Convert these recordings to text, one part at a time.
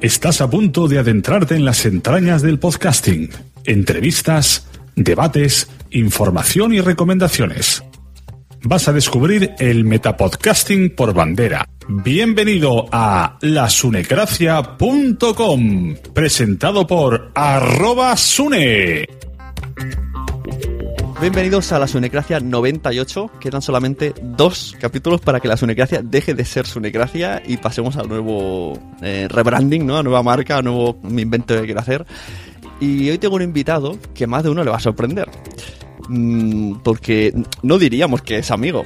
Estás a punto de adentrarte en las entrañas del podcasting. Entrevistas, debates, información y recomendaciones. Vas a descubrir el metapodcasting por bandera. Bienvenido a lasunecracia.com, presentado por arroba sune. Bienvenidos a la Sunecracia 98. Quedan solamente dos capítulos para que la Sunecracia deje de ser Sunecracia y pasemos al nuevo eh, rebranding, ¿no? A nueva marca, a nuevo invento que quiero hacer. Y hoy tengo un invitado que más de uno le va a sorprender. Mm, porque no diríamos que es amigo.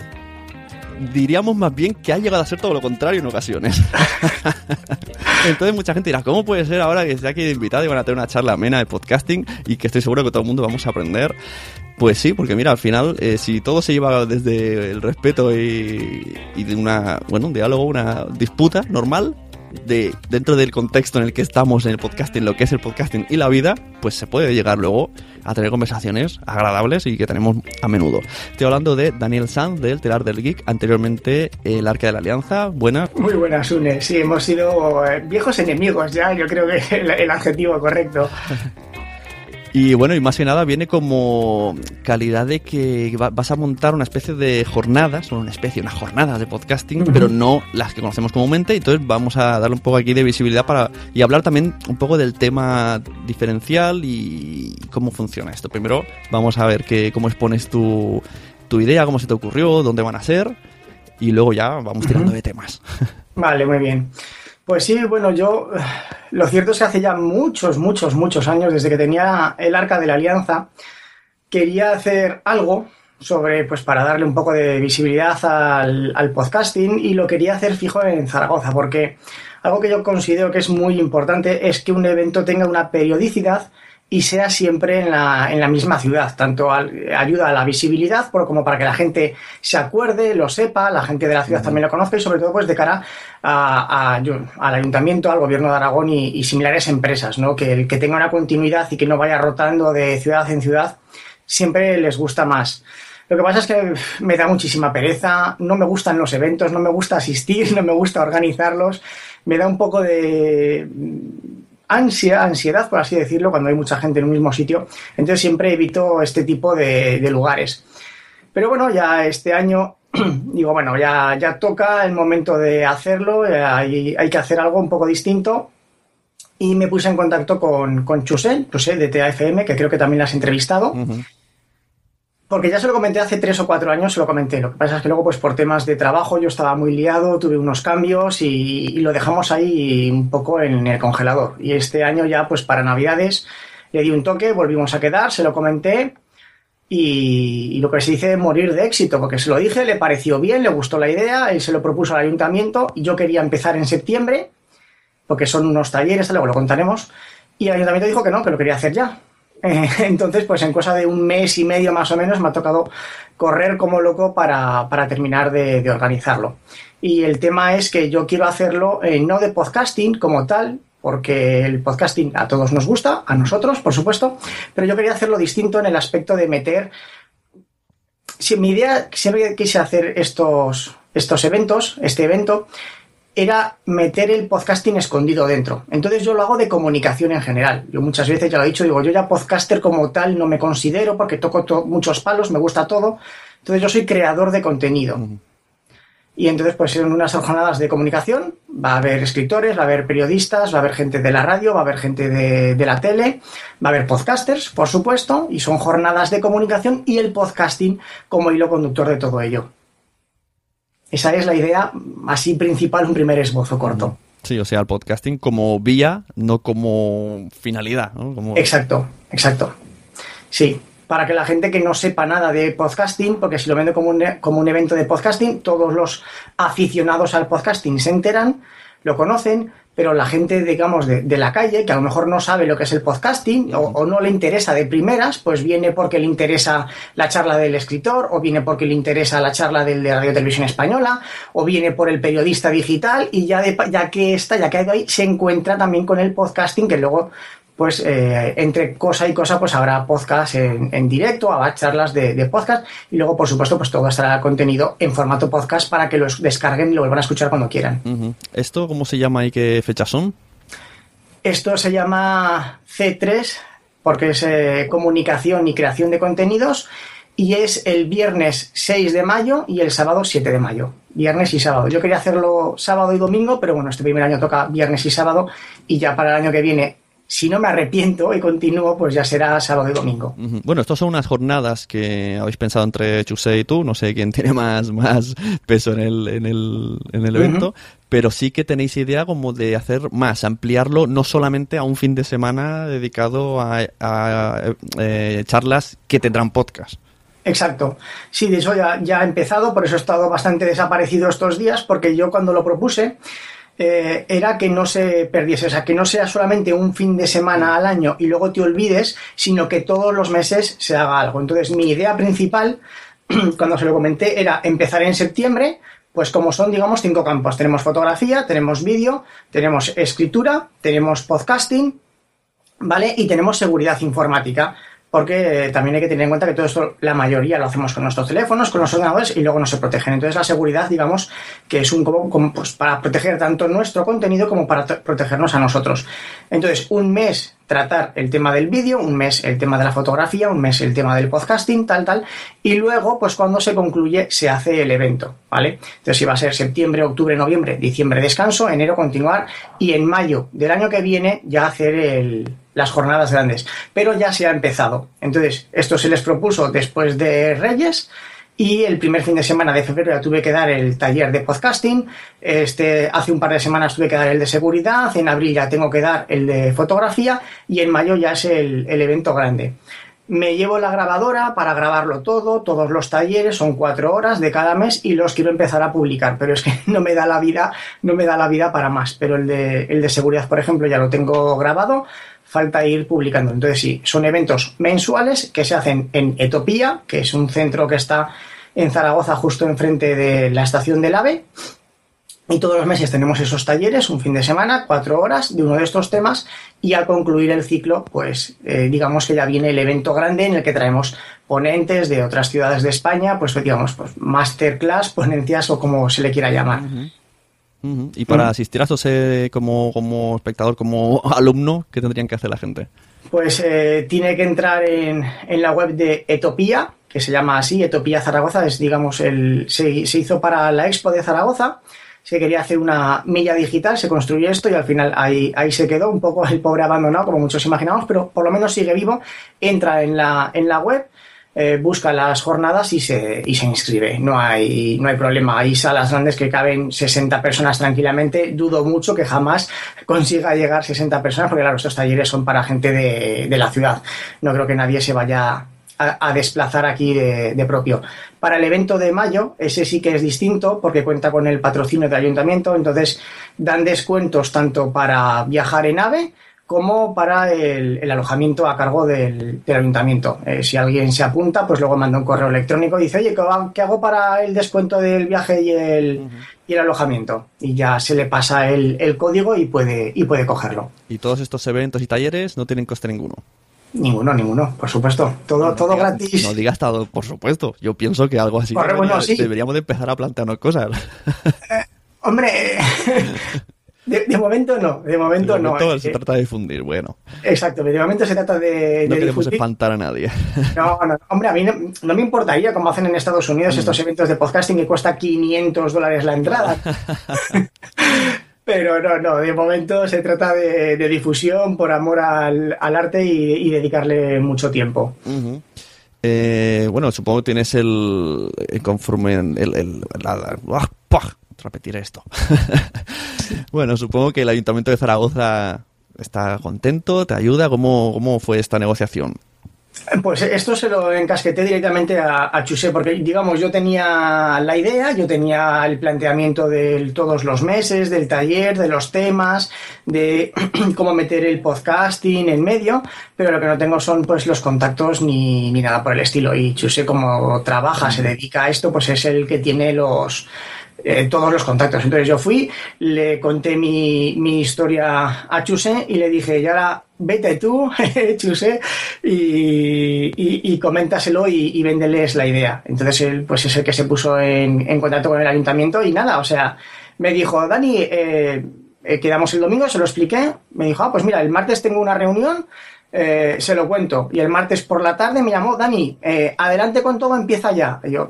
Diríamos más bien que ha llegado a ser todo lo contrario en ocasiones. Entonces mucha gente dirá, ¿cómo puede ser ahora que esté aquí de invitado y van a tener una charla amena de podcasting y que estoy seguro que todo el mundo vamos a aprender? Pues sí, porque mira, al final, eh, si todo se lleva desde el respeto y, y de una, bueno, un diálogo, una disputa normal, de dentro del contexto en el que estamos en el podcasting, lo que es el podcasting y la vida, pues se puede llegar luego a tener conversaciones agradables y que tenemos a menudo. Estoy hablando de Daniel Sanz del Telar del Geek, anteriormente el Arca de la Alianza. Buenas. Muy buenas, Une. Sí, hemos sido eh, viejos enemigos ya, yo creo que el, el adjetivo correcto. Y bueno, y más que nada viene como calidad de que va- vas a montar una especie de jornadas, o una especie, una jornada de podcasting, pero no las que conocemos comúnmente. Entonces vamos a darle un poco aquí de visibilidad para y hablar también un poco del tema diferencial y cómo funciona esto. Primero vamos a ver que, cómo expones tu, tu idea, cómo se te ocurrió, dónde van a ser, y luego ya vamos tirando de temas. Vale, muy bien. Pues sí, bueno, yo lo cierto es que hace ya muchos, muchos, muchos años, desde que tenía el Arca de la Alianza, quería hacer algo sobre, pues para darle un poco de visibilidad al podcasting y lo quería hacer fijo en Zaragoza, porque algo que yo considero que es muy importante es que un evento tenga una periodicidad y sea siempre en la, en la misma ciudad. Tanto al- ayuda a la visibilidad por- como para que la gente se acuerde, lo sepa, la gente de la ciudad también lo conozca y sobre todo pues de cara a- a- yo- al ayuntamiento, al gobierno de Aragón y, y similares empresas, ¿no? Que, que tenga una continuidad y que no vaya rotando de ciudad en ciudad siempre les gusta más. Lo que pasa es que me da muchísima pereza, no me gustan los eventos, no me gusta asistir, no me gusta organizarlos, me da un poco de ansia, ansiedad, por así decirlo, cuando hay mucha gente en un mismo sitio. Entonces siempre evito este tipo de, lugares. Pero bueno, ya este año digo, bueno, ya, ya toca el momento de hacerlo, eh, hay, hay que hacer algo un poco distinto. Y me puse en contacto con, con Chusel, Chusel de TAFM, que creo que también la has entrevistado. Porque ya se lo comenté hace tres o cuatro años, se lo comenté. Lo que pasa es que luego, pues por temas de trabajo, yo estaba muy liado, tuve unos cambios y, lo dejamos ahí un poco en el congelador. Y este año ya, pues para Navidades, le di un toque, volvimos a quedar, se lo comenté y, y lo que se dice morir de éxito, porque se lo dije, le pareció bien, le gustó la idea, él se lo propuso al ayuntamiento y yo quería empezar en septiembre, porque son unos talleres, luego lo contaremos, y el ayuntamiento dijo que no, que lo quería hacer ya. Eh, Entonces, pues en cosa de un mes y medio más o menos me ha tocado correr como loco para, para terminar de, organizarlo. Y el tema es que yo quiero hacerlo eh, no de podcasting como tal, porque el podcasting a todos nos gusta, a nosotros, por supuesto, pero yo quería hacerlo distinto en el aspecto de meter... Si mi idea siempre quise hacer estos, estos eventos, este evento, era meter el podcasting escondido dentro. Entonces yo lo hago de comunicación en general. Yo muchas veces ya lo he dicho, digo, yo ya podcaster como tal no me considero porque toco muchos palos, me gusta todo. Entonces yo soy creador de contenido. Y entonces, pues en unas jornadas de comunicación va a haber escritores, va a haber periodistas, va a haber gente de la radio, va a haber gente de, de, la tele, va a haber podcasters, por supuesto, y son jornadas de comunicación y el podcasting como hilo conductor de todo ello. Esa es la idea así principal, un primer esbozo corto. Sí, o sea, el podcasting como vía, no como finalidad. ¿no? Exacto, exacto. Sí, para que la gente que no sepa nada de podcasting, porque si lo vendo como un, como un evento de podcasting, todos los aficionados al podcasting se enteran, lo conocen, pero la gente, digamos, de, de, la calle, que a lo mejor no sabe lo que es el podcasting o, o, no le interesa de primeras, pues viene porque le interesa la charla del escritor, o viene porque le interesa la charla del de Radio Televisión Española, o viene por el periodista digital, y ya, de, ya que está, ya que hay ahí, se encuentra también con el podcasting, que luego pues eh, entre cosa y cosa pues habrá podcast en, en directo, habrá charlas de, de, podcast y luego por supuesto pues todo estará contenido en formato podcast para que los descarguen y lo vuelvan a escuchar cuando quieran. Uh -huh. ¿Esto cómo se llama y qué fechas son? Esto se llama C3 porque es eh, comunicación y creación de contenidos y es el viernes 6 de mayo y el sábado 7 de mayo. Viernes y sábado. Yo quería hacerlo sábado y domingo, pero bueno, este primer año toca viernes y sábado y ya para el año que viene si no me arrepiento y continúo, pues ya será sábado y domingo. Bueno, estas son unas jornadas que habéis pensado entre Chuse y tú, no sé quién tiene más, más peso en el, en el, en el evento, uh -huh. pero sí que tenéis idea como de hacer más, ampliarlo no solamente a un fin de semana dedicado a, a, a eh, charlas que tendrán podcast. Exacto. Sí, de eso ya, ya ha empezado, por eso he estado bastante desaparecido estos días, porque yo cuando lo propuse, eh, era que no se perdiese, o sea, que no sea solamente un fin de semana al año y luego te olvides, sino que todos los meses se haga algo. Entonces, mi idea principal, cuando se lo comenté, era empezar en septiembre, pues como son, digamos, cinco campos. Tenemos fotografía, tenemos vídeo, tenemos escritura, tenemos podcasting, ¿vale? Y tenemos seguridad informática porque también hay que tener en cuenta que todo esto, la mayoría lo hacemos con nuestros teléfonos, con los ordenadores y luego no se protegen. Entonces la seguridad, digamos, que es un como, pues, para proteger tanto nuestro contenido como para protegernos a nosotros. Entonces, un mes tratar el tema del vídeo, un mes el tema de la fotografía, un mes el tema del podcasting, tal, tal, y luego, pues cuando se concluye, se hace el evento, ¿vale? Entonces, si va a ser septiembre, octubre, noviembre, diciembre descanso, enero continuar, y en mayo del año que viene ya hacer el, las jornadas grandes. Pero ya se ha empezado. Entonces, esto se les propuso después de Reyes, y el primer fin de semana de febrero ya tuve que dar el taller de podcasting. Este, hace un par de semanas tuve que dar el de seguridad. En abril ya tengo que dar el de fotografía. Y en mayo ya es el, el evento grande. Me llevo la grabadora para grabarlo todo, todos los talleres, son cuatro horas de cada mes y los quiero empezar a publicar, pero es que no me da la vida, no me da la vida para más. Pero el de, el de seguridad, por ejemplo, ya lo tengo grabado, falta ir publicando. Entonces sí, son eventos mensuales que se hacen en Etopía, que es un centro que está en Zaragoza justo enfrente de la estación del AVE. Y todos los meses tenemos esos talleres, un fin de semana, cuatro horas de uno de estos temas y al concluir el ciclo, pues eh, digamos que ya viene el evento grande en el que traemos ponentes de otras ciudades de España, pues digamos, pues masterclass, ponencias o como se le quiera llamar. Uh -huh. Y para uh -huh. asistir a estos eh, como, como espectador, como alumno, ¿qué tendrían que hacer la gente? Pues eh, tiene que entrar en, en, la web de Etopía, que se llama así, Etopía Zaragoza, es digamos el se, se hizo para la Expo de Zaragoza se quería hacer una milla digital, se construyó esto y al final ahí, ahí se quedó un poco el pobre abandonado, como muchos imaginamos, pero por lo menos sigue vivo, entra en la, en la web, eh, busca las jornadas y se, y se inscribe. No hay, no hay problema. Hay salas grandes que caben 60 personas tranquilamente. Dudo mucho que jamás consiga llegar 60 personas, porque claro, estos talleres son para gente de, la ciudad. No creo que nadie se vaya a, a desplazar aquí de, de, propio. Para el evento de mayo, ese sí que es distinto porque cuenta con el patrocinio del ayuntamiento, entonces dan descuentos tanto para viajar en AVE como para el, el alojamiento a cargo del, del ayuntamiento. Eh, si alguien se apunta, pues luego manda un correo electrónico y dice, oye, ¿qué hago para el descuento del viaje y el, uh -huh. y el alojamiento? Y ya se le pasa el, el código y puede, y puede cogerlo. Y todos estos eventos y talleres no tienen coste ninguno. Ninguno, ninguno, por supuesto. Todo, no, todo gratis. No digas por supuesto. Yo pienso que algo así Corre, debería, bueno, sí. deberíamos de empezar a plantearnos cosas. Eh, Hombre, de, momento no, de momento, no. se eh, trata de difundir, bueno. Exacto, de momento se trata de. No queremos espantar a nadie. No, no, hombre, a mí no, me importaría como hacen en Estados Unidos estos mm. eventos de podcasting que cuesta 500 dólares la entrada. Pero no, no, de momento se trata de, difusión por amor al, arte y, dedicarle mucho tiempo. Eh, bueno, supongo que tienes el, conforme el, el repetir esto. bueno, supongo que el Ayuntamiento de Zaragoza está contento, te ayuda. ¿Cómo, cómo fue esta negociación? Pues esto se lo encasqueté directamente a, a, Chusé, porque digamos, yo tenía la idea, yo tenía el planteamiento de todos los meses, del taller, de los temas, de cómo meter el podcasting en medio, pero lo que no tengo son pues los contactos ni, ni nada por el estilo. Y Chusé, como trabaja, se dedica a esto, pues es el que tiene los eh, todos los contactos. Entonces yo fui, le conté mi, mi historia a Chuse y le dije, y ahora vete tú, Chuse, y, y, coméntaselo y, véndeles la idea. Entonces él pues es el que se puso en, contacto con el ayuntamiento y nada, o sea, me dijo, Dani, eh, eh, quedamos el domingo, se lo expliqué, me dijo, ah, pues mira, el martes tengo una reunión, se lo cuento. Y el martes por la tarde me llamó, Dani, adelante con todo, empieza ya. Y yo,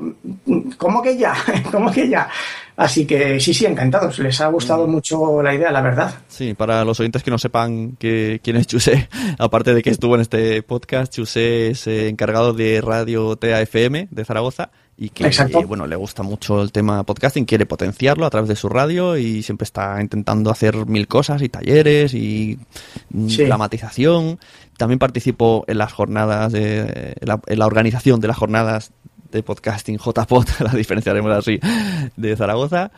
¿cómo que ya? ¿Cómo que ya? Así que sí, sí, encantados. Les ha gustado mm. mucho la idea, la verdad. Sí, para los oyentes que no sepan que, quién es Chusé, aparte de que estuvo en este podcast, Chusé es eh, encargado de Radio TAFM de Zaragoza y que bueno le gusta mucho el tema podcasting, quiere potenciarlo a través de su radio y siempre está intentando hacer mil cosas y talleres y dramatización. También participó en las jornadas de en la, organización de las jornadas de podcasting JPod, la diferenciaremos así, de Zaragoza.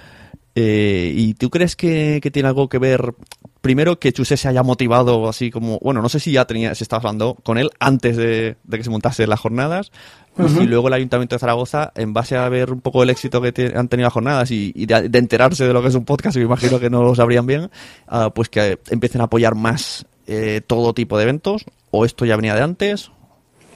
Eh, ¿Y tú crees que, tiene algo que ver primero que Chuse se haya motivado así como, bueno, no sé si ya tenía, se estaba hablando con él antes de, de que se montase las jornadas, y luego el Ayuntamiento de Zaragoza, en base a ver un poco el éxito que han tenido las jornadas y, de, enterarse de lo que es un podcast, que me imagino que no lo sabrían bien, ah, pues que empiecen a apoyar más eh, todo tipo de eventos, o esto ya venía de antes,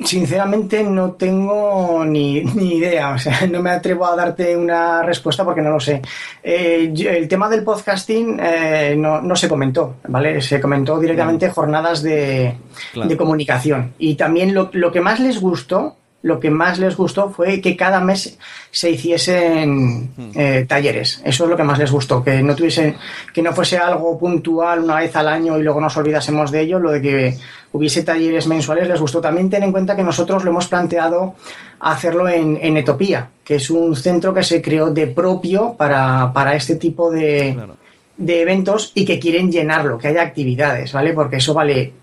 Sinceramente no tengo ni, idea, o sea, no me atrevo a darte una respuesta porque no lo sé. Eh, el tema del podcasting eh, no, se comentó, ¿vale? Se comentó directamente jornadas de, comunicación. Y también lo, lo, que más les gustó lo que más les gustó fue que cada mes se hiciesen hmm. eh, talleres. Eso es lo que más les gustó, que no tuviesen, que no fuese algo puntual una vez al año y luego nos olvidásemos de ello, lo de que hubiese talleres mensuales les gustó. También ten en cuenta que nosotros lo hemos planteado hacerlo en, en Etopía, que es un centro que se creó de propio para, este tipo de, de eventos y que quieren llenarlo, que haya actividades, ¿vale? Porque eso vale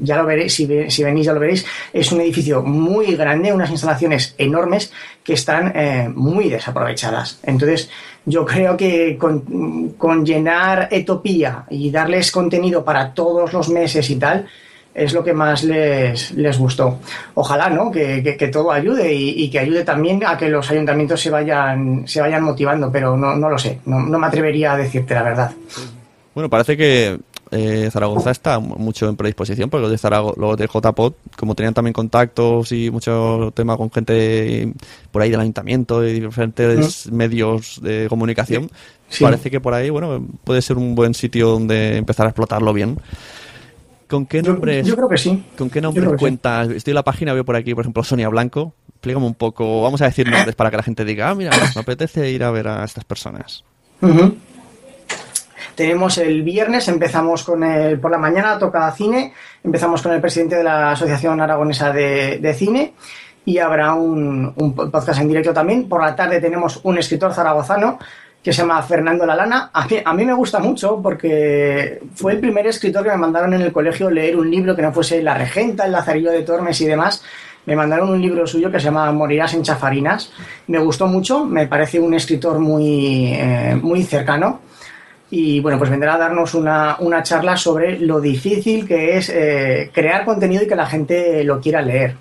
ya lo veréis, si, venís ya lo veréis, es un edificio muy grande, unas instalaciones enormes que están eh, muy desaprovechadas. Entonces, yo creo que con, llenar Etopía y darles contenido para todos los meses y tal, es lo que más les, les gustó. Ojalá, ¿no? Que, todo ayude y, que ayude también a que los ayuntamientos se vayan, se vayan motivando, pero no, no lo sé, no, no me atrevería a decirte la verdad. Bueno, parece que eh, Zaragoza está mucho en predisposición, porque los de Zaragoza, los de JPod, como tenían también contactos y mucho tema con gente por ahí del ayuntamiento y diferentes medios de comunicación, parece que por ahí, bueno, puede ser un buen sitio donde empezar a explotarlo bien. ¿Con qué nombres? Yo, creo que sí. ¿Con qué nombres cuentas? Estoy en la página, veo por aquí, por ejemplo, Sonia Blanco. Explícame un poco, vamos a decir nombres para que la gente diga, ah, mira, me apetece ir a ver a estas personas. Tenemos el viernes, empezamos con el, por la mañana, toca cine, empezamos con el presidente de la Asociación Aragonesa de, Cine y habrá un, podcast en directo también. Por la tarde tenemos un escritor zaragozano que se llama Fernando Lalana. A mí, a mí me gusta mucho porque fue el primer escritor que me mandaron en el colegio leer un libro que no fuese La Regenta, El Lazarillo de Tormes y demás. Me mandaron un libro suyo que se llama Morirás en Chafarinas. Me gustó mucho, me parece un escritor muy, eh, muy cercano y bueno, pues vendrá a darnos una, charla sobre lo difícil que es eh, crear contenido y que la gente lo quiera leer.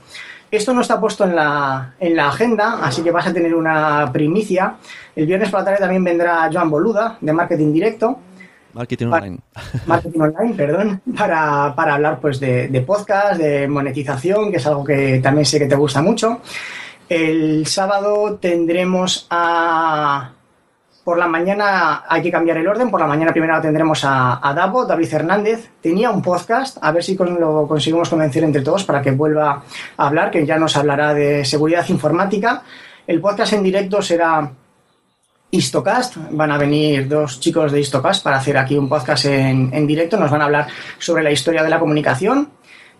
Esto no está puesto en la, en la agenda, así que vas a tener una primicia. El viernes por la tarde también vendrá Joan Boluda, de Marketing Directo. Marketing Online. Marketing Online, perdón, para, hablar pues de, de, podcast, de monetización, que es algo que también sé que te gusta mucho. El sábado tendremos a Por la mañana hay que cambiar el orden. Por la mañana primero tendremos a, Davo, David Hernández. Tenía un podcast, a ver si lo conseguimos convencer entre todos para que vuelva a hablar, que ya nos hablará de seguridad informática. El podcast en directo será Istocast. Van a venir dos chicos de Istocast para hacer aquí un podcast en, directo. Nos van a hablar sobre la historia de la comunicación.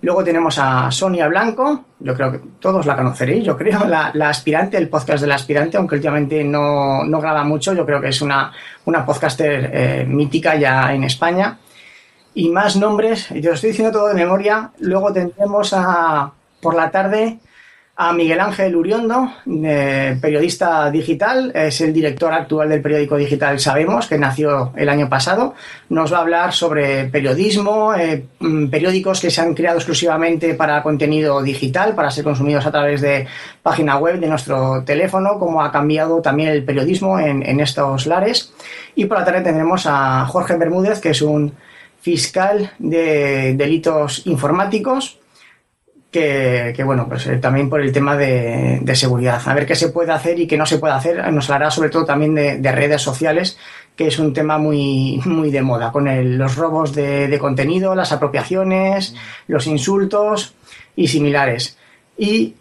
Luego tenemos a Sonia Blanco. Yo creo que todos la conoceréis, yo creo, la, aspirante, el podcast de la aspirante, aunque últimamente no, no graba mucho. Yo creo que es una, una podcaster eh, mítica ya en España. Y más nombres, yo estoy diciendo todo de memoria. Luego tendremos a, por la tarde a Miguel Ángel Uriondo, eh, periodista digital, es el director actual del periódico digital Sabemos, que nació el año pasado. Nos va a hablar sobre periodismo, eh, periódicos que se han creado exclusivamente para contenido digital, para ser consumidos a través de página web, de nuestro teléfono, cómo ha cambiado también el periodismo en, en estos lares. Y por la tarde tendremos a Jorge Bermúdez, que es un fiscal de delitos informáticos que, que, bueno, pues eh, también por el tema de, de, seguridad. A ver qué se puede hacer y qué no se puede hacer. Nos hablará sobre todo también de, de redes sociales, que es un tema muy, muy de moda, con el, los robos de, de, contenido, las apropiaciones, los insultos y similares. Y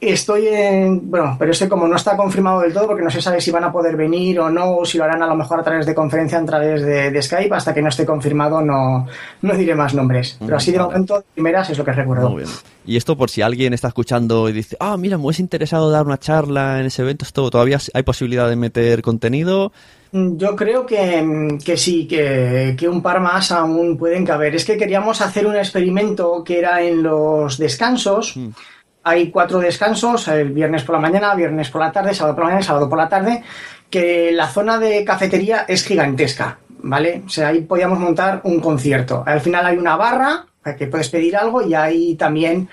estoy en. Bueno, pero este como no está confirmado del todo, porque no se sabe si van a poder venir o no, o si lo harán a lo mejor a través de conferencia, a través de, de Skype, hasta que no esté confirmado no, no diré más nombres. Pero así de momento, de primeras es lo que recuerdo. Muy bien. Y esto por si alguien está escuchando y dice, ah, mira, me hubiese interesado dar una charla en ese evento, esto todavía hay posibilidad de meter contenido. Yo creo que, que sí, que, que, un par más aún pueden caber. Es que queríamos hacer un experimento que era en los descansos. Mm hay cuatro descansos, el viernes por la mañana, viernes por la tarde, sábado por la mañana, sábado por la tarde, que la zona de cafetería es gigantesca, ¿vale? O sea, ahí podíamos montar un concierto. Al final hay una barra para que puedes pedir algo y hay también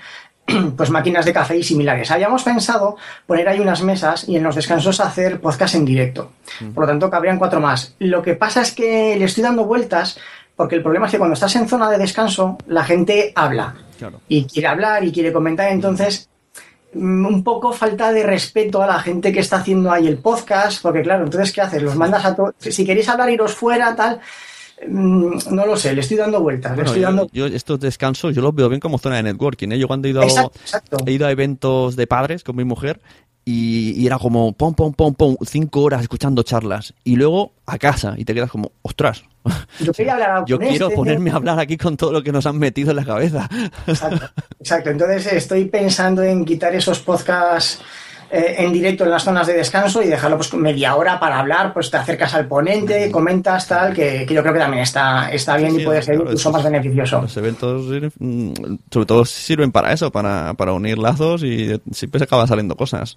pues máquinas de café y similares. Habíamos pensado poner ahí unas mesas y en los descansos hacer podcast en directo. Por lo tanto, cabrían cuatro más. Lo que pasa es que le estoy dando vueltas porque el problema es que cuando estás en zona de descanso, la gente habla. Claro. Y quiere hablar y quiere comentar, entonces un poco falta de respeto a la gente que está haciendo ahí el podcast, porque claro, entonces ¿qué haces? Los mandas a todos, si queréis hablar iros fuera, tal, no lo sé, le estoy dando vueltas. Bueno, le estoy dando... Yo, yo, estos descansos yo los veo bien como zona de networking. ¿eh? Yo cuando he ido, exacto, exacto. he ido a eventos de padres con mi mujer y, y, era como pom, pom, pom, pom, cinco horas escuchando charlas y luego a casa y te quedas como, ostras. Yo, quería hablar yo quiero este, ponerme a hablar aquí con todo lo que nos han metido en la cabeza. Exacto, exacto. Entonces estoy pensando en quitar esos podcasts eh, en directo en las zonas de descanso y dejarlo pues media hora para hablar, pues te acercas al ponente, comentas tal, que, que yo creo que también está, está bien sí, y puede ser claro, incluso más beneficioso. Los eventos mm, sobre todo sirven para eso, para, para unir lazos y siempre se acaba saliendo cosas.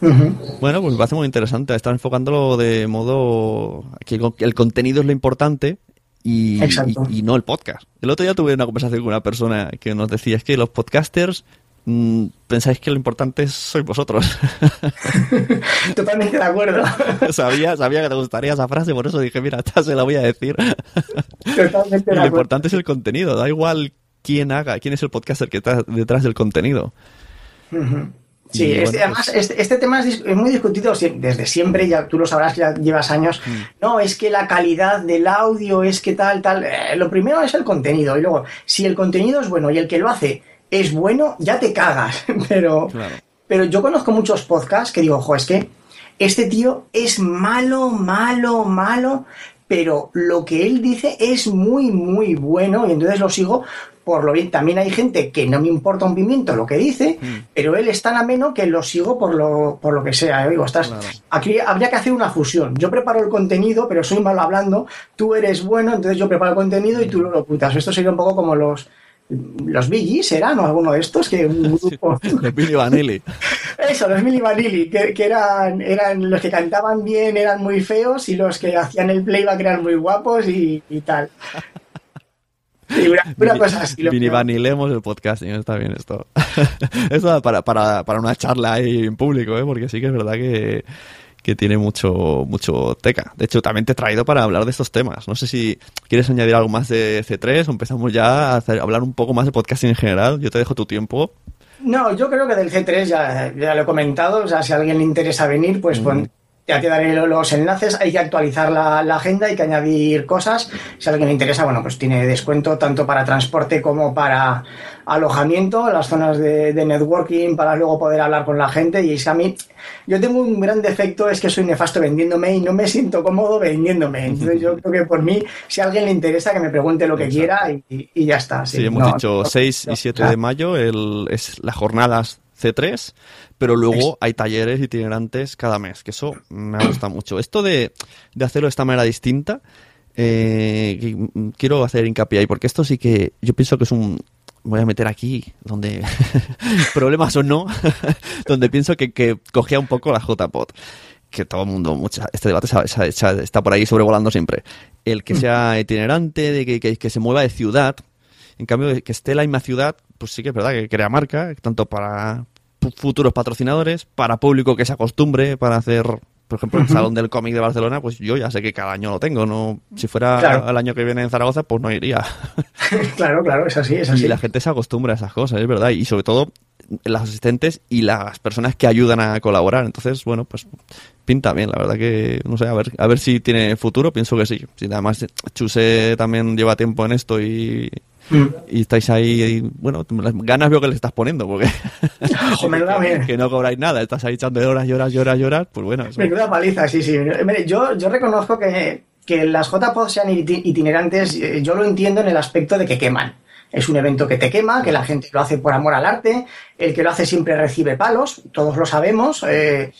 Uh -huh. Bueno, pues me parece muy interesante estar enfocándolo de modo que el contenido es lo importante y, y, y, no el podcast. El otro día tuve una conversación con una persona que nos decía es que los podcasters pensáis que lo importante sois vosotros. Totalmente de acuerdo. sabía, sabía que te gustaría esa frase, por eso dije, mira, esta se la voy a decir. Totalmente y lo importante es el contenido, da igual quién haga, quién es el podcaster que está detrás del contenido. Uh -huh. Sí, este, además pues... este, este, tema es, es, muy discutido desde siempre, ya tú lo sabrás que ya llevas años. Mm. No, es que la calidad del audio es que tal, tal. Eh, lo primero es el contenido y luego, si el contenido es bueno y el que lo hace es bueno, ya te cagas. Pero, claro. pero yo conozco muchos podcasts que digo, ojo, es que este tío es malo, malo, malo, pero lo que él dice es muy, muy bueno y entonces lo sigo por lo bien. También hay gente que no me importa un pimiento lo que dice, mm. pero él es tan ameno que lo sigo por lo, por lo que sea. Digo, estás, claro. Aquí habría que hacer una fusión. Yo preparo el contenido, pero soy malo hablando, tú eres bueno, entonces yo preparo el contenido y tú lo putas. Esto sería un poco como los los Billys eran o alguno de estos que un grupo los Billy Vanilli eso los Billy Vanilli que, que, eran eran los que cantaban bien eran muy feos y los que hacían el playback eran muy guapos y, y tal y una, una cosa así. Vini Vanilemos el podcasting, está bien esto. esto para, para, para una charla ahí en público, ¿eh? porque sí que es verdad que, que tiene mucho, mucho teca. De hecho, también te he traído para hablar de estos temas. No sé si quieres añadir algo más de C3 o empezamos ya a hacer, hablar un poco más de podcasting en general. Yo te dejo tu tiempo. No, yo creo que del C3 ya, ya lo he comentado. O sea, si a alguien le interesa venir, pues mm. Ya te daré los enlaces, hay que actualizar la, agenda, hay que añadir cosas. Si a alguien le interesa, bueno, pues tiene descuento tanto para transporte como para alojamiento, las zonas de, networking, para luego poder hablar con la gente. Y es que a mí, yo tengo un gran defecto, es que soy nefasto vendiéndome y no me siento cómodo vendiéndome. Entonces yo creo que por mí, si a alguien le interesa, que me pregunte lo que quiera y, ya está. Sí, hemos dicho 6 y 7 de mayo, el, es las jornadas C3 pero luego hay talleres itinerantes cada mes, que eso me gusta mucho. Esto de, hacerlo de esta manera distinta, eh, quiero hacer hincapié ahí, porque esto sí que yo pienso que es un... Voy a meter aquí, donde problemas o no, donde pienso que, que cogía un poco la JPOT que todo el mundo, mucha, este debate está por ahí sobrevolando siempre. El que sea itinerante, de que, que, que, se mueva de ciudad, en cambio, que esté la misma ciudad, pues sí que es verdad que crea marca, tanto para, futuros patrocinadores, para público que se acostumbre para hacer, por ejemplo, el Salón del Cómic de Barcelona, pues yo ya sé que cada año lo tengo, no si fuera el año que viene en Zaragoza, pues no iría. claro, claro, es así, es así. Y la gente se acostumbra a esas cosas, es verdad, y sobre todo las asistentes y las personas que ayudan a colaborar. Entonces, bueno, pues pinta bien, la verdad que no sé, a ver, a ver si tiene futuro, pienso que sí. Si además Chuse también lleva tiempo en esto y Mm. Y estáis ahí, bueno, las ganas veo que le estás poniendo, porque que, no cobráis nada, estás ahí echando horas, lloras, lloras, lloras, pues bueno. Eso. Menuda paliza, sí, sí. Yo, yo reconozco que, que las JPOD sean itinerantes, eh, yo lo entiendo en el aspecto de que queman. Es un evento que te quema, que la gente lo hace por amor al arte, el que lo hace siempre recibe palos, todos lo sabemos. Eh,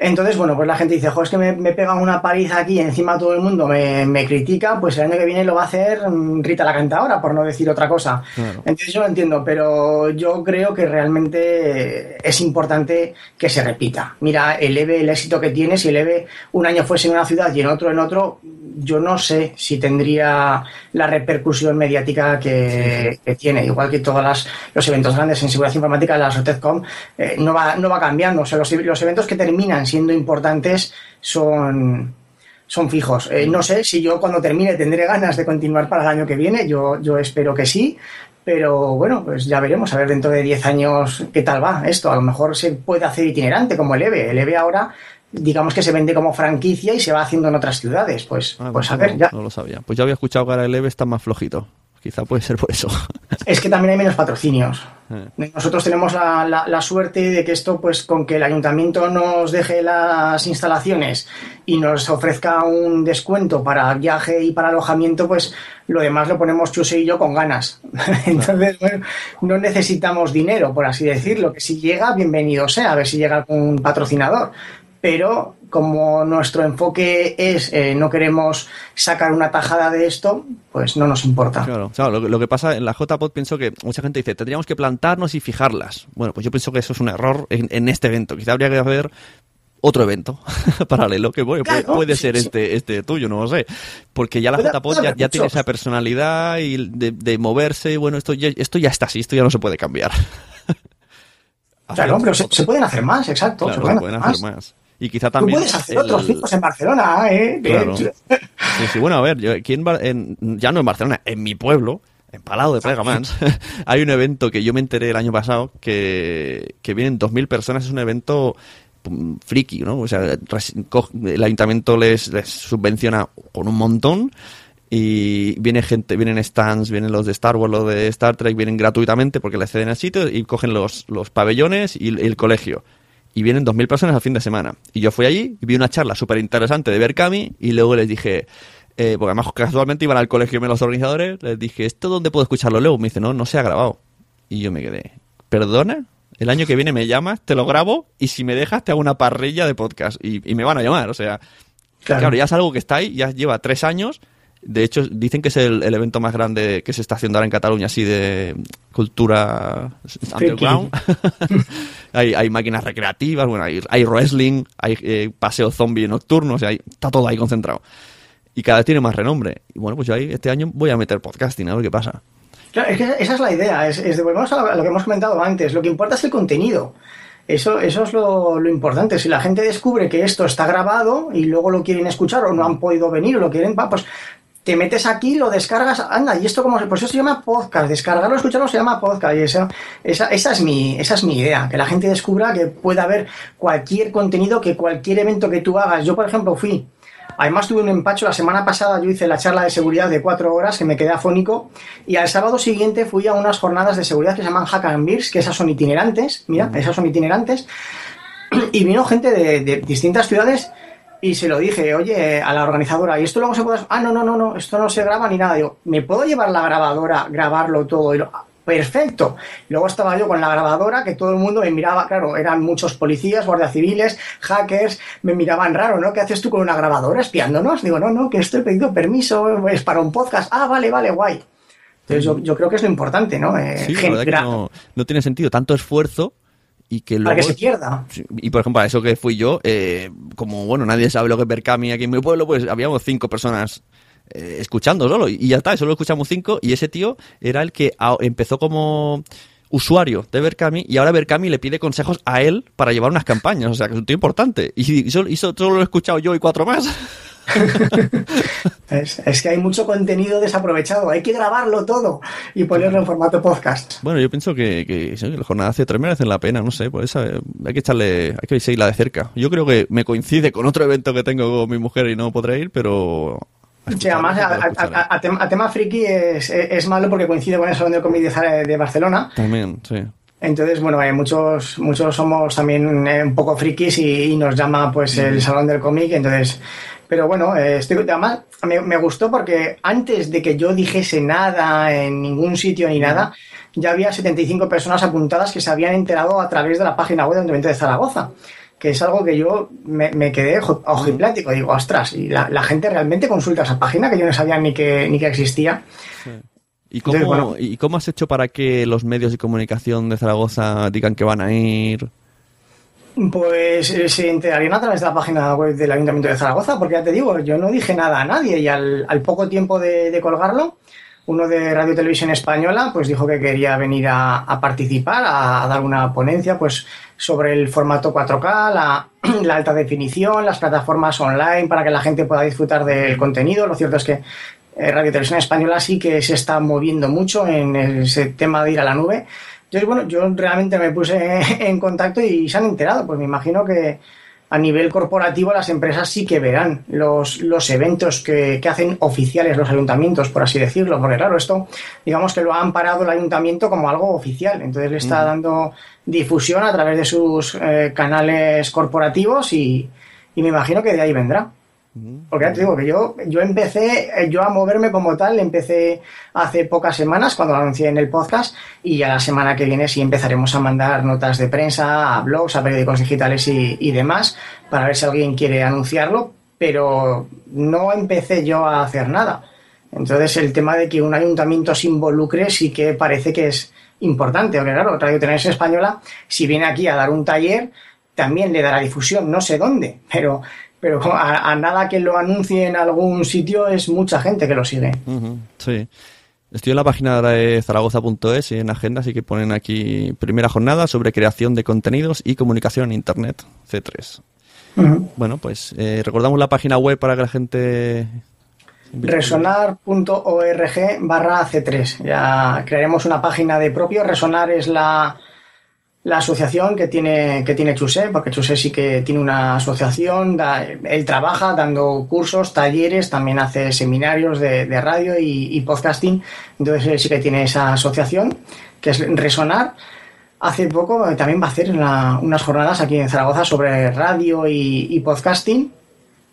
entonces, bueno, pues la gente dice, jo, es que me, me pegan una paliza aquí y encima todo el mundo me, me, critica, pues el año que viene lo va a hacer mm, Rita la cantadora, por no decir otra cosa. Entonces yo lo entiendo, pero yo creo que realmente es importante que se repita. Mira, eleve el éxito que tiene, si eleve un año fuese en una ciudad y en otro en otro, yo no sé si tendría la repercusión mediática que, tiene. Igual que todos los eventos grandes en seguridad informática, la SOTECCOM, eh, no, va, no va cambiando. O sea, los, los eventos que terminan siendo importantes son, son fijos. Eh, no sé si yo cuando termine tendré ganas de continuar para el año que viene, yo, yo espero que sí, pero bueno, pues ya veremos, a ver dentro de 10 años qué tal va esto. A lo mejor se puede hacer itinerante como el EVE. El EVE ahora, digamos que se vende como franquicia y se va haciendo en otras ciudades. Pues, ah, pues a ver, ya. No lo sabía. Pues ya había escuchado que ahora el EVE está más flojito. Quizá puede ser por eso. Es que también hay menos patrocinios. Eh. Nosotros tenemos la, suerte de que esto, pues con que el ayuntamiento nos deje las instalaciones y nos ofrezca un descuento para viaje y para alojamiento, pues lo demás lo ponemos Chuse y yo con ganas. Entonces, bueno, no necesitamos dinero, por así decirlo. Que si llega, bienvenido sea, a ver si llega un patrocinador pero como nuestro enfoque es eh, no queremos sacar una tajada de esto, pues no nos importa. Claro, lo, que pasa en la JPod pienso que mucha gente dice, tendríamos que plantarnos y fijarlas. Bueno, pues yo pienso que eso es un error en, este evento. Quizá habría que haber otro evento paralelo que puede, ser este este tuyo, no lo sé. Porque ya la JPod ya, tiene esa personalidad y de, moverse, bueno, esto ya, esto ya está así, esto ya no se puede cambiar. claro, pero se, pueden hacer más, exacto. se pueden, hacer más. Y quizá también. Tú puedes hacer otros fijos en Barcelona, ¿eh? Sí, sí, bueno, a ver, yo aquí en, ya no en Barcelona, en mi pueblo, en Palau de Plegamans, hay un evento que yo me enteré el año pasado que, que vienen 2.000 personas. Es un evento friki, ¿no? O sea, el ayuntamiento les, les subvenciona con un montón y viene gente, vienen stands, vienen los de Star Wars, los de Star Trek, vienen gratuitamente porque le ceden el sitio y cogen los, los pabellones y el colegio y vienen 2.000 personas al fin de semana. Y yo fui allí y vi una charla súper interesante de Berkami y luego les dije, eh, porque además casualmente iban al colegio los organizadores, les dije, ¿esto dónde puedo escucharlo luego? Me dice, no, no se ha grabado. Y yo me quedé, ¿perdona? El año que viene me llamas, te lo grabo y si me dejas te hago una parrilla de podcast y, me van a llamar. O sea, claro. ya es algo que está ahí, ya lleva tres años. De hecho, dicen que es el, evento más grande que se está haciendo ahora en Cataluña, así de cultura underground. hay, máquinas recreativas, bueno, hay, hay wrestling, hay eh, paseo zombie nocturno, o sea, está todo ahí concentrado. Y cada vez tiene más renombre. Y bueno, pues yo ahí este año voy a meter podcasting, a ver qué pasa. Claro, es que esa es la idea, es, es volvemos a lo que hemos comentado antes, lo que importa es el contenido. Eso, eso es lo, lo, importante. Si la gente descubre que esto está grabado y luego lo quieren escuchar o no han podido venir o lo quieren, pues te metes aquí, lo descargas, anda, y esto como, pues eso se llama podcast, descargarlo, escucharlo se llama podcast, y eso, esa, esa, es mi, esa es mi idea, que la gente descubra que puede haber cualquier contenido, que cualquier evento que tú hagas. Yo, por ejemplo, fui, además tuve un empacho, la semana pasada yo hice la charla de seguridad de cuatro horas, que me quedé afónico, y al sábado siguiente fui a unas jornadas de seguridad que se llaman Hack and Beers, que esas son itinerantes, mira, esas son itinerantes, y vino gente de, de distintas ciudades, y se lo dije, oye, a la organizadora, ¿y esto luego se puede...? Ah, no, no, no, no, esto no se graba ni nada. Digo, ¿me puedo llevar la grabadora, grabarlo todo? Y lo... "Ah, Perfecto. Luego estaba yo con la grabadora, que todo el mundo me miraba, claro, eran muchos policías, guardias civiles, hackers, me miraban raro, ¿no? ¿Qué haces tú con una grabadora espiándonos? Digo, no, no, que esto he pedido permiso, es para un podcast. Ah, vale, vale, guay. Entonces yo, yo creo que es lo importante, ¿no? Eh, Sí, la verdad que no, no tiene sentido tanto esfuerzo y que luego... para que se pierda. Y por ejemplo, a eso que fui yo, eh, como bueno, nadie sabe lo que es Berkami aquí en mi pueblo, pues habíamos cinco personas eh, escuchando solo. Y ya está, solo escuchamos cinco. Y ese tío era el que a- empezó como usuario de Berkami y ahora Berkami le pide consejos a él para llevar unas campañas. O sea, que es un tío importante. Y, y solo, y solo lo he escuchado yo y cuatro más. Es, es que hay mucho contenido desaprovechado, hay que grabarlo todo y ponerlo en formato podcast. Bueno, yo pienso que, que, sí, que la jornada hace tres merecen la pena, no sé, pues esa, hay que echarle, hay que seguirla de cerca. Yo creo que me coincide con otro evento que tengo con mi mujer y no podré ir, pero... Sí, además, a, a- a- tema, a tema friki es, es malo porque coincide con el Salón de, de Barcelona. También, sí. Entonces, bueno, eh, muchos, muchos somos también eh, un poco frikis y, y nos llama pues el Salón del Cómic. Entonces, pero bueno, eh, estoy, además me, me gustó porque antes de que yo dijese nada en ningún sitio ni nada, ya había 75 personas apuntadas que se habían enterado a través de la página web del evento de Zaragoza. Que es algo que yo me, me quedé ojo- ojiplático. Digo, ostras, y la, la gente realmente consulta esa página que yo no sabía ni que, ni que existía. ¿Y cómo, Entonces, bueno. ¿Y cómo has hecho para que los medios de comunicación de Zaragoza digan que van a ir? Pues eh, se enterarían a través de la página web del Ayuntamiento de Zaragoza, porque ya te digo, yo no dije nada a nadie y al, poco tiempo de, colgarlo, uno de Radio Televisión Española pues dijo que quería venir a, participar, a, a dar una ponencia pues sobre el formato 4K, la, la alta definición, las plataformas online para que la gente pueda disfrutar del contenido. Lo cierto es que eh, Radio Televisión Española sí que se está moviendo mucho en ese tema de ir a la nube. Entonces, bueno, yo realmente me puse en contacto y se han enterado. Pues me imagino que a nivel corporativo las empresas sí que verán los, los eventos que, que hacen oficiales los ayuntamientos, por así decirlo. Porque claro, esto digamos que lo ha amparado el ayuntamiento como algo oficial. Entonces le está dando difusión a través de sus eh, canales corporativos y, y me imagino que de ahí vendrá. Porque ya te digo que yo, yo empecé, eh, yo a moverme como tal, empecé hace pocas semanas cuando lo anuncié en el podcast y ya la semana que viene sí empezaremos a mandar notas de prensa, a blogs, a periódicos digitales y, y demás para ver si alguien quiere anunciarlo, pero no empecé yo a hacer nada. Entonces el tema de que un ayuntamiento se involucre sí que parece que es importante, porque claro, Radio Televisión Española, si viene aquí a dar un taller, también le dará difusión, no sé dónde, pero, pero a, a nada que lo anuncie en algún sitio es mucha gente que lo sigue. Sí. Estoy en la página de zaragoza.es y en agenda sí que ponen aquí primera jornada sobre creación de contenidos y comunicación en Internet, C3. Ujú. Bueno, pues eh, recordamos la página web para que la gente... Resonar.org barra C3. Ya crearemos una página de propio. Resonar es la, la asociación que tiene, que tiene Chuse, porque Chuse sí que tiene una asociación. da- él trabaja dando cursos, talleres, también hace seminarios de, radio y, podcasting. Entonces él sí que tiene esa asociación, que es Resonar. Hace poco eh, también va a hacer una- unas jornadas aquí en Zaragoza sobre radio y, y podcasting.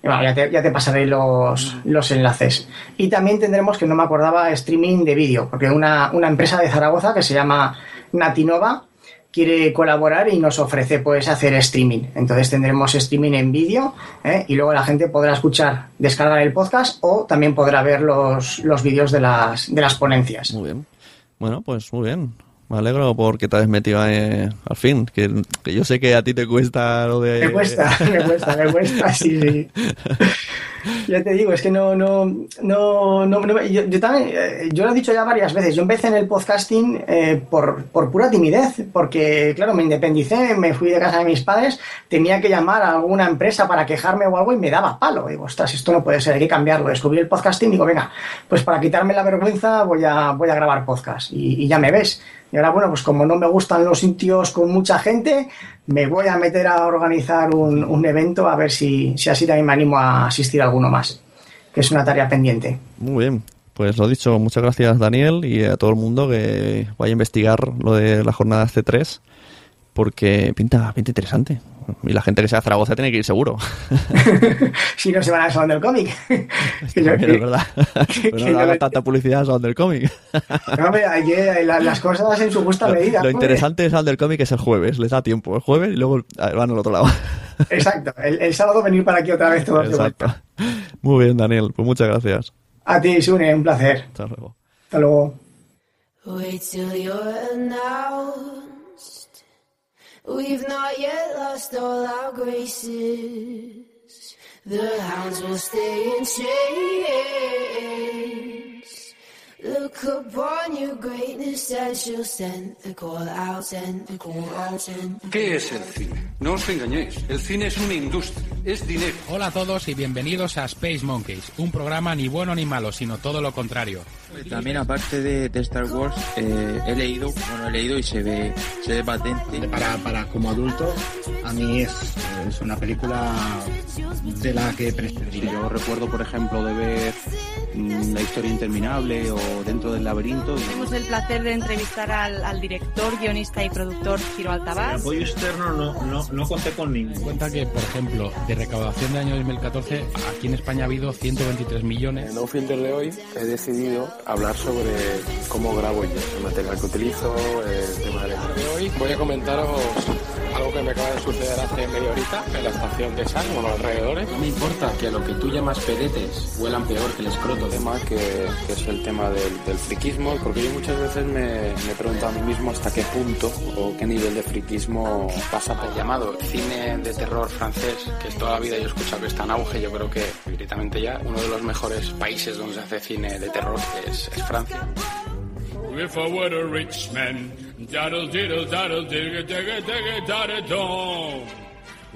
Y bueno, ya, te, ya te pasaré los, los enlaces. Y también tendremos, que no me acordaba, streaming de vídeo, porque una, una empresa de Zaragoza que se llama Natinova quiere colaborar y nos ofrece pues hacer streaming. Entonces tendremos streaming en vídeo ¿eh? y luego la gente podrá escuchar, descargar el podcast o también podrá ver los, los vídeos de las, de las ponencias. Muy bien. Bueno, pues muy bien. Me alegro porque te has metido eh, al fin. Que, que yo sé que a ti te cuesta lo de... Me cuesta, me cuesta, me cuesta, sí, sí. ya te digo, es que no, no, no, no, yo, también, eh, yo lo he dicho ya varias veces, yo empecé en el podcasting eh, por, por, pura timidez, porque claro, me independicé, me fui de casa de mis padres, tenía que llamar a alguna empresa para quejarme o algo y me daba palo, digo, ostras, esto no puede ser, hay que cambiarlo, descubrí el podcasting y digo, venga, pues para quitarme la vergüenza voy a, voy a grabar podcast y ya me ves. Y ahora, bueno, pues como no me gustan los sitios con mucha gente, me voy a meter a organizar un, evento a ver si, si así también me animo a asistir a alguno más, que es una tarea pendiente. Muy bien. Pues lo dicho, muchas gracias Daniel y a todo el mundo que vaya a investigar lo de la jornada C3 porque pinta, pinta interesante. Y la gente que sea Zaragoza tiene que ir seguro. si no se van al Salón del Cómic. es verdad. Pero no haga tanta publicidad al Salón del Cómic. no, hay que, las cosas en su justa medida. Lo, interesante del Salón del Cómic es el jueves. Les da tiempo. El jueves y luego van al otro lado. Exacto. El, sábado venir para aquí otra vez todo Exacto. Muy bien, Daniel. Pues muchas gracias. A ti, Sune. Un placer. Hasta luego. Hasta luego. We've not yet lost all our graces. The hounds will stay in chains. Look upon your greatness and she'll send the call out, send the call out, send ¿Qué es el cine? No os engañéis, el cine es una industria, es dinero. Hola a todos y bienvenidos a Space Monkeys, un programa ni bueno ni malo, sino todo lo contrario. También aparte de, de Star Wars, eh, he leído, bueno, he leído y se ve, se ve patente. Para, para como adulto, a mí es, es una película de la que prescindiría. Yo recuerdo, por ejemplo, de ver mm, La historia interminable o dentro del laberinto. Tenemos el placer de entrevistar al, director, guionista y productor Ciro Altabar. El apoyo externo no, no, no conté con ningún. Cuenta que, por ejemplo, de recaudación del año 2014, aquí en España ha habido 123 millones. En No Filter de hoy he decidido hablar sobre cómo grabo yo, el material que utilizo, el tema de... Hoy voy a comentaros algo que me acaba de suceder hace media horita en la estación de San, o los alrededores. No me importa que a lo que tú llamas pedetes huelan peor que el escroto. tema que, que es el tema del, del, friquismo, porque yo muchas veces me, me he preguntado a mí mismo hasta qué punto o qué nivel de friquismo pasa por... llamado cine de terror francés, que es toda la vida yo he escuchado que está en auge, yo creo que directamente ya uno de los mejores países donde se hace cine de terror es, es Francia. If I were a rich man, daddle diddle daddle digga digga digga daddle dong.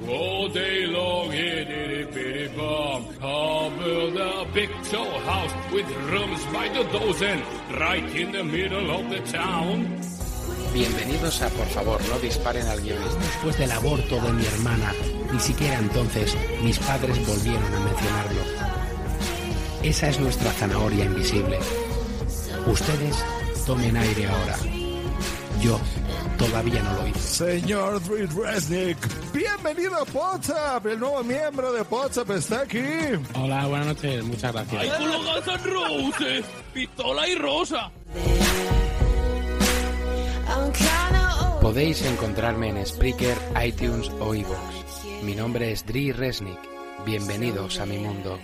All day long, hitty bitty bomb. I'll build a big tall house with rooms by the dozen, right in the middle of the town. Bienvenidos a Por favor, no disparen al guionista. Después del aborto de mi hermana, ni siquiera entonces mis padres volvieron a mencionarlo. Esa es nuestra zanahoria invisible. Ustedes tomen aire ahora. Yo todavía no lo hice. Señor Dread Resnick, bienvenido a WhatsApp. El nuevo miembro de WhatsApp está aquí. Hola, buenas noches. Muchas gracias. ¡Ay, con los Roses! ¡Pistola y rosa! Podéis encontrarme en Spreaker, iTunes o iVoox. Mi nombre es Dri Resnick. Bienvenidos a mi mundo.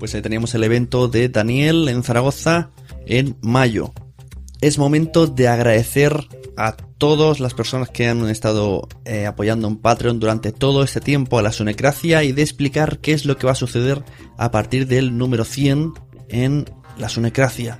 Pues ahí teníamos el evento de Daniel en Zaragoza en mayo. Es momento de agradecer a todas las personas que han estado eh, apoyando en Patreon durante todo este tiempo a la Sunecracia y de explicar qué es lo que va a suceder a partir del número 100 en la Sunecracia.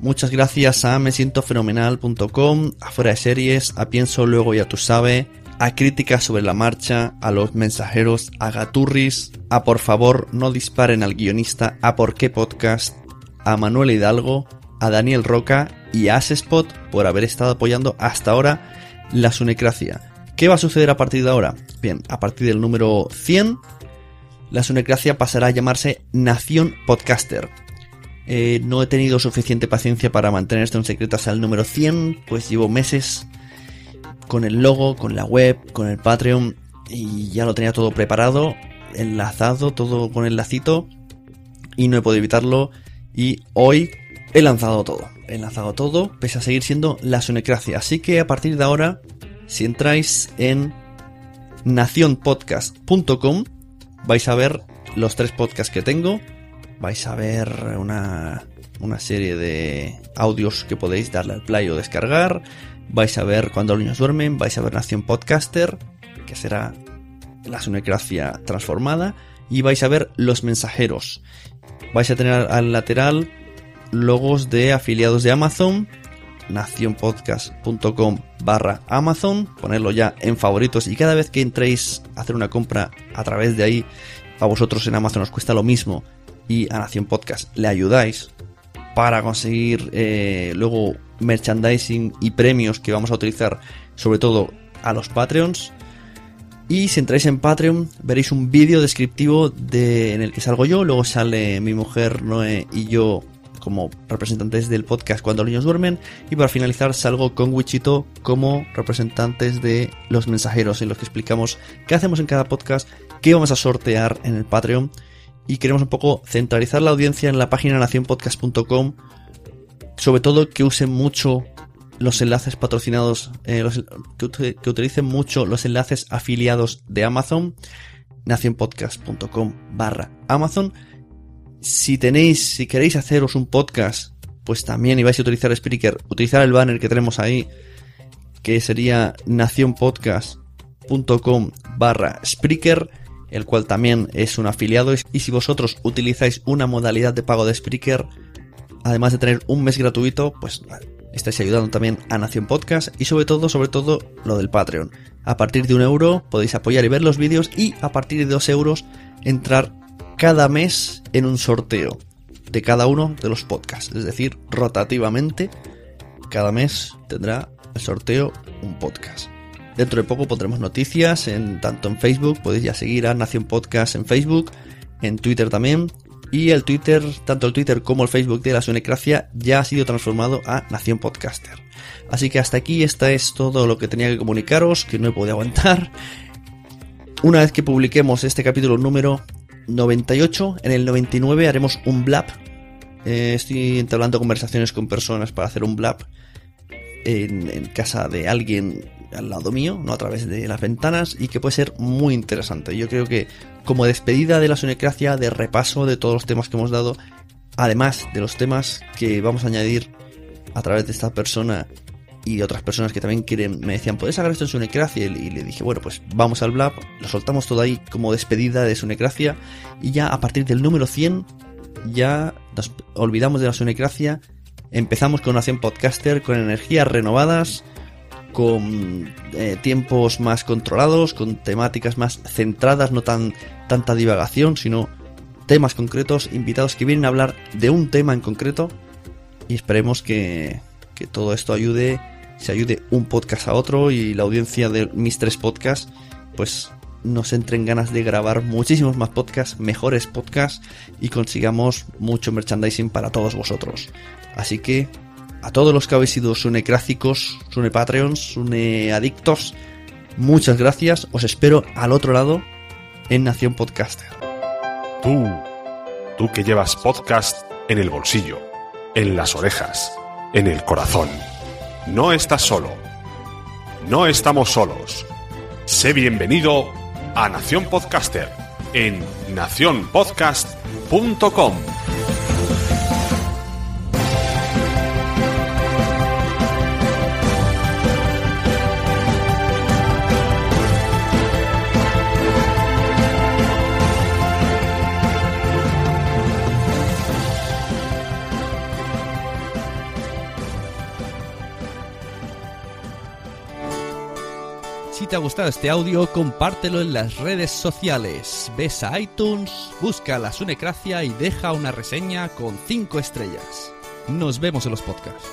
Muchas gracias a mesientofenomenal.com, a Fuera de Series, a Pienso Luego Ya Tú Sabe, a Críticas sobre la Marcha, a Los Mensajeros, a Gaturris, a Por favor no disparen al guionista, a Por qué Podcast, a Manuel Hidalgo, a Daniel Roca y a Asespot por haber estado apoyando hasta ahora la Sunecracia. ¿Qué va a suceder a partir de ahora? Bien, a partir del número 100, la Sunecracia pasará a llamarse Nación Podcaster. Eh, no he tenido suficiente paciencia para mantener esto en secreto hasta el número 100, pues llevo meses con el logo, con la web, con el Patreon y ya lo tenía todo preparado, enlazado, todo con el lacito y no he podido evitarlo y hoy he lanzado todo, he lanzado todo pese a seguir siendo la Sunecracia, así que a partir de ahora si entráis en nacionpodcast.com vais a ver los tres podcasts que tengo, vais a ver una, una serie de audios que podéis darle al play o descargar, vais a ver cuando los niños duermen, vais a ver Nación Podcaster, que será la sunecracia transformada, y vais a ver los mensajeros. Vais a tener al lateral logos de afiliados de Amazon, nacionpodcast.com barra Amazon, ponerlo ya en favoritos y cada vez que entréis a hacer una compra a través de ahí, a vosotros en Amazon os cuesta lo mismo y a Nación Podcast le ayudáis para conseguir eh, luego merchandising y premios que vamos a utilizar sobre todo a los Patreons. Y si entráis en Patreon veréis un vídeo descriptivo de, en el que salgo yo, luego sale mi mujer Noé y yo como representantes del podcast cuando los niños duermen. Y para finalizar salgo con Wichito como representantes de los mensajeros en los que explicamos qué hacemos en cada podcast, qué vamos a sortear en el Patreon. Y queremos un poco centralizar la audiencia en la página nacionpodcast.com sobre todo que usen mucho los enlaces patrocinados, eh, que, que, utilicen mucho los enlaces afiliados de Amazon, nacionpodcast.com barra Amazon. Si tenéis, si queréis haceros un podcast, pues también y vais a utilizar Spreaker, utilizar el banner que tenemos ahí, que sería nacionpodcast.com barra Spreaker, el cual también es un afiliado. Y si vosotros utilizáis una modalidad de pago de Spreaker, además de tener un mes gratuito, pues estáis ayudando también a Nación Podcast y sobre todo, sobre todo, lo del Patreon. A partir de un euro podéis apoyar y ver los vídeos y a partir de dos euros entrar cada mes en un sorteo de cada uno de los podcasts. Es decir, rotativamente, cada mes tendrá el sorteo un podcast. Dentro de poco pondremos noticias en tanto en Facebook, podéis ya seguir a Nación Podcast en Facebook, en Twitter también, y el Twitter, tanto el Twitter como el Facebook de la Sunecracia ya ha sido transformado a Nación Podcaster. Así que hasta aquí esta es todo lo que tenía que comunicaros, que no he podido aguantar. Una vez que publiquemos este capítulo número 98, en el 99 haremos un blab. Eh, estoy entablando conversaciones con personas para hacer un blab en, en casa de alguien al lado mío, no a través de las ventanas, y que puede ser muy interesante. Yo creo que como despedida de la sonecracia, de repaso de todos los temas que hemos dado, además de los temas que vamos a añadir a través de esta persona y otras personas que también quieren, me decían, ¿puedes sacar esto en Sunecracia? Y le dije, bueno, pues vamos al Blab, lo soltamos todo ahí como despedida de Sunecracia, y ya a partir del número 100, ya nos olvidamos de la Sunecracia, empezamos con Nación Podcaster, con energías renovadas, con eh, tiempos más controlados, con temáticas más centradas, no tan tanta divagación, sino temas concretos, invitados que vienen a hablar de un tema en concreto y esperemos que, que todo esto ayude, se ayude un podcast a otro y la audiencia de mis tres podcasts pues nos entre en ganas de grabar muchísimos más podcasts, mejores podcasts y consigamos mucho merchandising para todos vosotros. Así que a todos los que habéis sido sunecrácicos, sune patreons, sune adictos, muchas gracias. Os espero al otro lado en Nación Podcaster. Tú, tú que llevas podcast en el bolsillo, en las orejas, en el corazón. No estás solo. No estamos solos. Sé bienvenido a Nación Podcaster en nacionpodcast.com. ha gustado este audio, compártelo en las redes sociales. Ves a iTunes, busca la Sunecracia y deja una reseña con 5 estrellas. Nos vemos en los podcasts.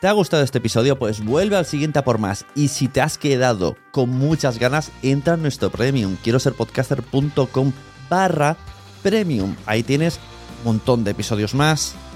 ¿Te ha gustado este episodio? Pues vuelve al siguiente a por más. Y si te has quedado con muchas ganas, entra en nuestro premium. Quiero ser podcaster.com barra premium. Ahí tienes un montón de episodios más,